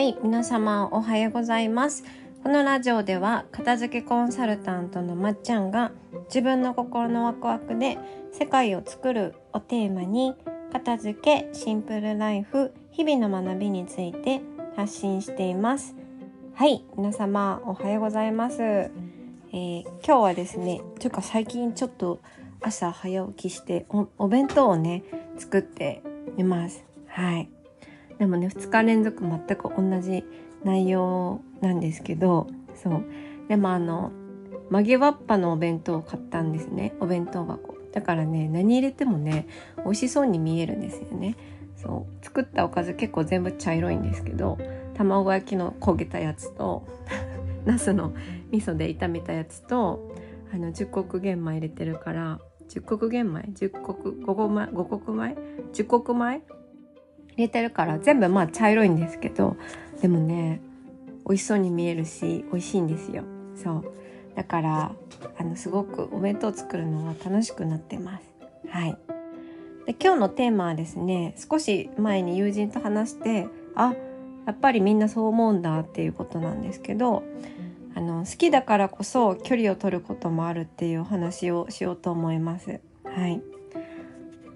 はい、皆様おはようございます。このラジオでは片付けコンサルタントのまっちゃんが自分の心のワクワクで世界を作るをテーマに片付け、シンプルライフ、日々の学びについて発信しています。はい、皆様おはようございます。えー今日はですね、というか最近ちょっと朝早起きしておお弁当をね作っています。はい。でもね2日連続全く同じ内容なんですけどそう。でもあの曲げわっぱのお弁当を買ったんですね。お弁当箱。だからね何入れてもね美味しそうに見えるんですよね。そう。作ったおかず結構全部茶色いんですけど卵焼きの焦げたやつと 茄子の味噌で炒めたやつとあの十穀玄米入れてるから十穀玄米？十穀五穀米？五穀米？十穀米？入れてるから全部まあ茶色いんですけどでもね美味しそうに見えるし美味しいんですよ。そう。だからあのすごくお弁当作るのが楽しくなってます。はい。で今日のテーマはですね少し前に友人と話してあやっぱりみんなそう思うんだっていうことなんですけどあの好きだからこそ距離を取ることもあるっていうお話をしようと思います。はい。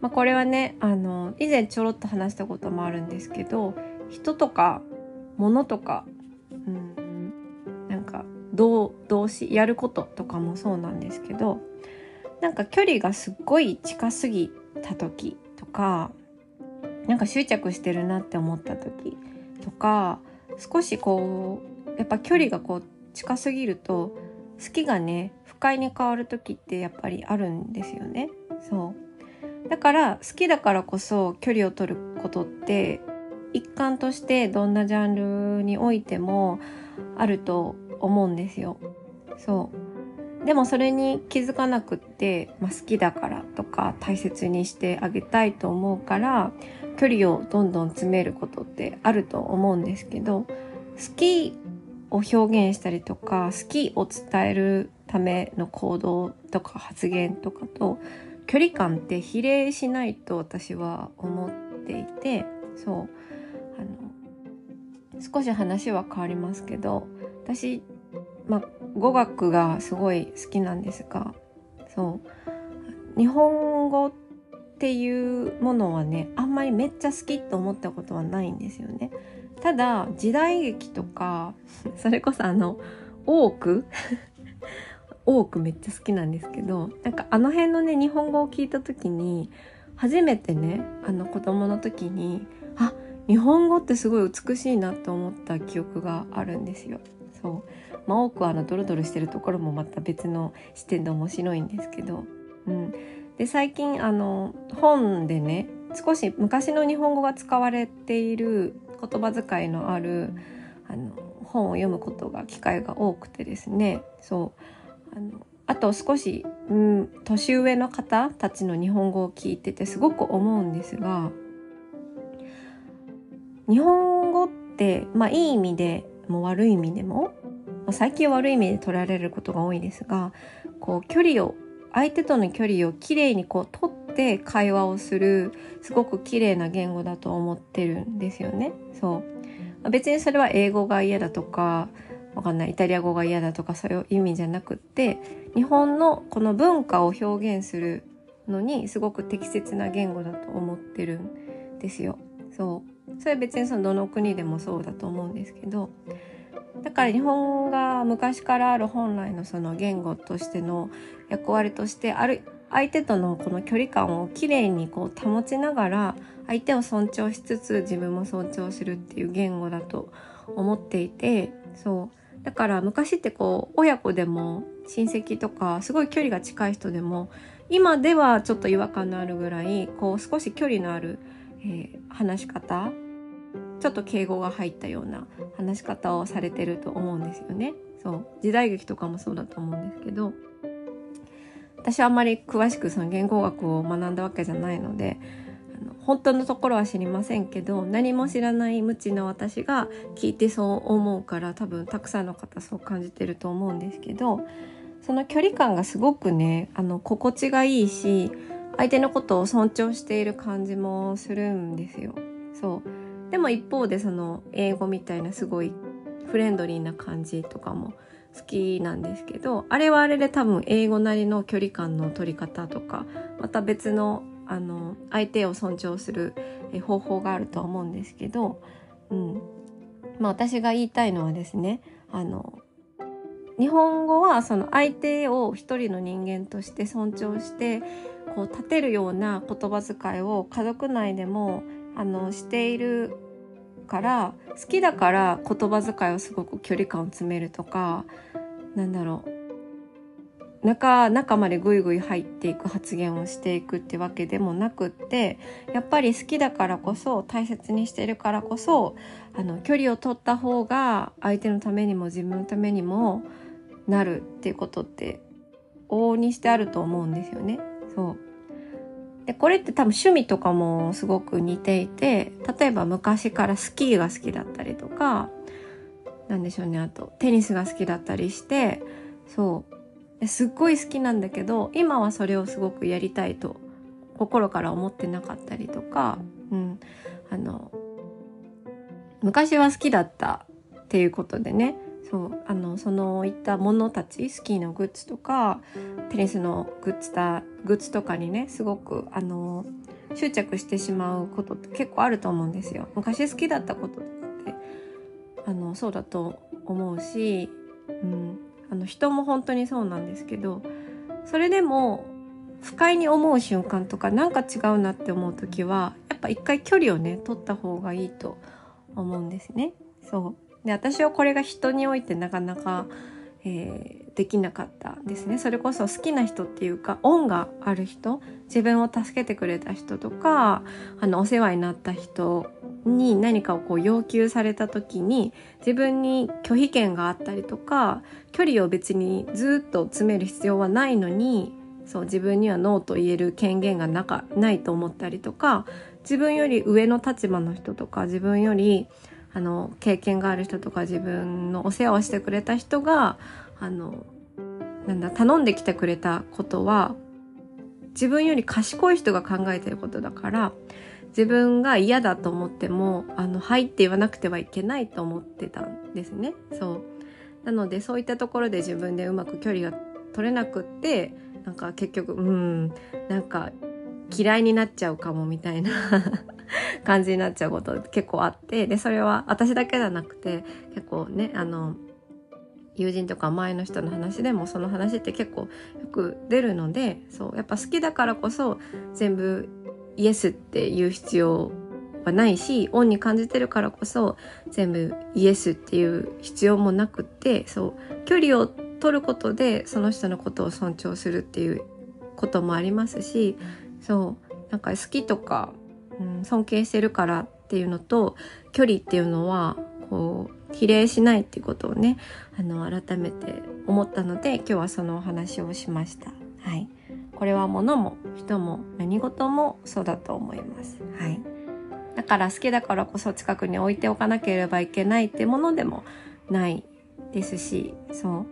まあ、これはねあの以前ちょろっと話したこともあるんですけど人とか物とか、うん、なんか動動詞やることとかもそうなんですけどなんか距離がすっごい近すぎた時とかなんか執着してるなって思った時とか少しこうやっぱ距離がこう近すぎると好きがね不快に変わる時ってやっぱりあるんですよね。そうだから好きだからこそ距離を取ることって一環としてどんなジャンルにおいてもあると思うんですよ。そうでもそれに気づかなくって、まあ、好きだからとか大切にしてあげたいと思うから距離をどんどん詰めることってあると思うんですけど好きを表現したりとか好きを伝えるための行動とか発言とかと距離感って比例しないと私は思っていてそう。あの少し話は変わりますけど私、まあ、語学がすごい好きなんですがそう。日本語っていうものはねあんまりめっちゃ好きと思ったことはないんですよね。ただ時代劇とか それこそあの多く多くめっちゃ好きなんですけどなんかあの辺のね日本語を聞いた時に初めてねあの子供の時にあ日本語ってすごい美しいなと思った記憶があるんですよ。そう。まあ、多くあのドロドロしてるところもまた別の視点で面白いんですけど、うん、で最近あの本でね少し昔の日本語が使われている言葉遣いのあるあの本を読むことが機会が多くてですね。そう。あのあと少し、うん、年上の方たちの日本語を聞いててすごく思うんですが日本語って、まあ、いい意味でも悪い意味でも、まあ最近悪い意味で取られることが多いですがこう距離を相手との距離をきれいにこう取って会話をするすごく綺麗な言語だと思ってるんですよね。そう別にそれは英語が嫌だとかわかんない。イタリア語が嫌だとかそういう意味じゃなくって日本のこの文化を表現するのにすごく適切な言語だと思ってるんですよ。そう。それは別にそのどの国でもそうだと思うんですけどだから日本が昔からある本来のその言語としての役割としてある相手とのこの距離感をきれいにこう保ちながら相手を尊重しつつ自分も尊重するっていう言語だと思っていてそう。だから昔ってこう親子でも親戚とかすごい距離が近い人でも今ではちょっと違和感のあるぐらいこう少し距離のある、えー話し方ちょっと敬語が入ったような話し方をされてると思うんですよね。そう時代劇とかもそうだと思うんですけど私はあんまり詳しくその言語学を学んだわけじゃないので本当のところは知りませんけど何も知らない無知な私が聞いてそう思うから多分たくさんの方そう感じてると思うんですけどその距離感がすごくねあの心地がいいし相手のことを尊重している感じもするんですよ。そうでも一方でその英語みたいなすごいフレンドリーな感じとかも好きなんですけどあれはあれで多分英語なりの距離感の取り方とかまた別のあの相手を尊重する方法があるとは思うんですけど、うん。まあ、私が言いたいのはですねあの日本語はその相手を一人の人間として尊重してこう立てるような言葉遣いを家族内でもあのしているから好きだから言葉遣いをすごく距離感を詰めるとかなんだろう。中中までぐいぐい入っていく発言をしていくってわけでもなくってやっぱり好きだからこそ大切にしてるからこそあの距離を取った方が相手のためにも自分のためにもなるっていうことって往々にしてあると思うんですよね。そうでこれって多分趣味とかもすごく似ていて例えば昔からスキーが好きだったりとかなんでしょうねあとテニスが好きだったりしてそうすっごい好きなんだけど今はそれをすごくやりたいと心から思ってなかったりとか、うん、あの昔は好きだったっていうことでね。そうあのそのいったものたちスキーのグッズとかテニスのグッズだグッズとかにねすごくあの執着してしまうことって結構あると思うんですよ。昔好きだったことってあのそうだと思うし、うん、あの人も本当にそうなんですけどそれでも不快に思う瞬間とかなんか違うなって思う時はやっぱ一回距離をね取った方がいいと思うんですね。そうで私はこれが人においてなかなか、えー、できなかったですねそれこそ好きな人っていうか恩がある人自分を助けてくれた人とかあのお世話になった人に何かをこう要求された時に自分に拒否権があったりとか距離を別にずっと詰める必要はないのにそう自分にはノーと言える権限がなかないと思ったりとか自分より上の立場の人とか自分よりあの経験がある人とか自分のお世話をしてくれた人があのなんだ頼んできてくれたことは自分より賢い人が考えてることだから自分が嫌だと思っても「あのはい」って言わなくてはいけないと思ってたんですね。そうなのでそういったところで自分でうまく距離が取れなくってなんか結局うんなんか嫌いになっちゃうかもみたいな 感じになっちゃうこと結構あってでそれは私だけじゃなくて結構ねあの友人とか前の人の話でもその話って結構よく出るのでそうやっぱ好きだからこそ全部イエスって言う必要はないしオンに感じてるからこそ全部イエスっていう必要もなくってそう距離を取ることでその人のことを尊重するっていうこともありますしそうなんか好きとかうん、尊敬してるからっていうのと距離っていうのはこう比例しないっていうことをねあの改めて思ったので今日はそのお話をしました。はい、これは物も人も何事もそうだと思います。はい、だから好きだからこそ近くに置いておかなければいけないってものでもないですしそ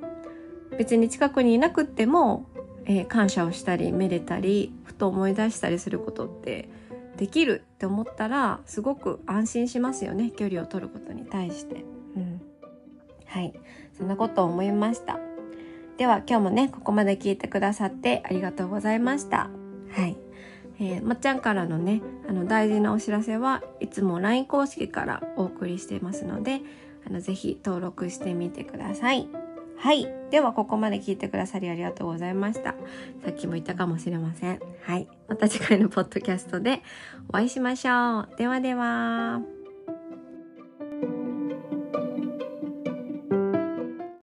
う別に近くにいなくっても、えー、感謝をしたりめでたりふと思い出したりすることってできるって思ったらすごく安心しますよね距離を取ることに対して。うん、はいそんなことを思いました。では今日もねここまで聞いてくださってありがとうございました。はい。えー、まっちゃんからのねあの大事なお知らせはいつも LINE 公式からお送りしていますのであのぜひ登録してみてください。はい。では、ここまで聞いてくださりありがとうございました。さっきも言ったかもしれません。はい。また次回のポッドキャストでお会いしましょう。ではでは。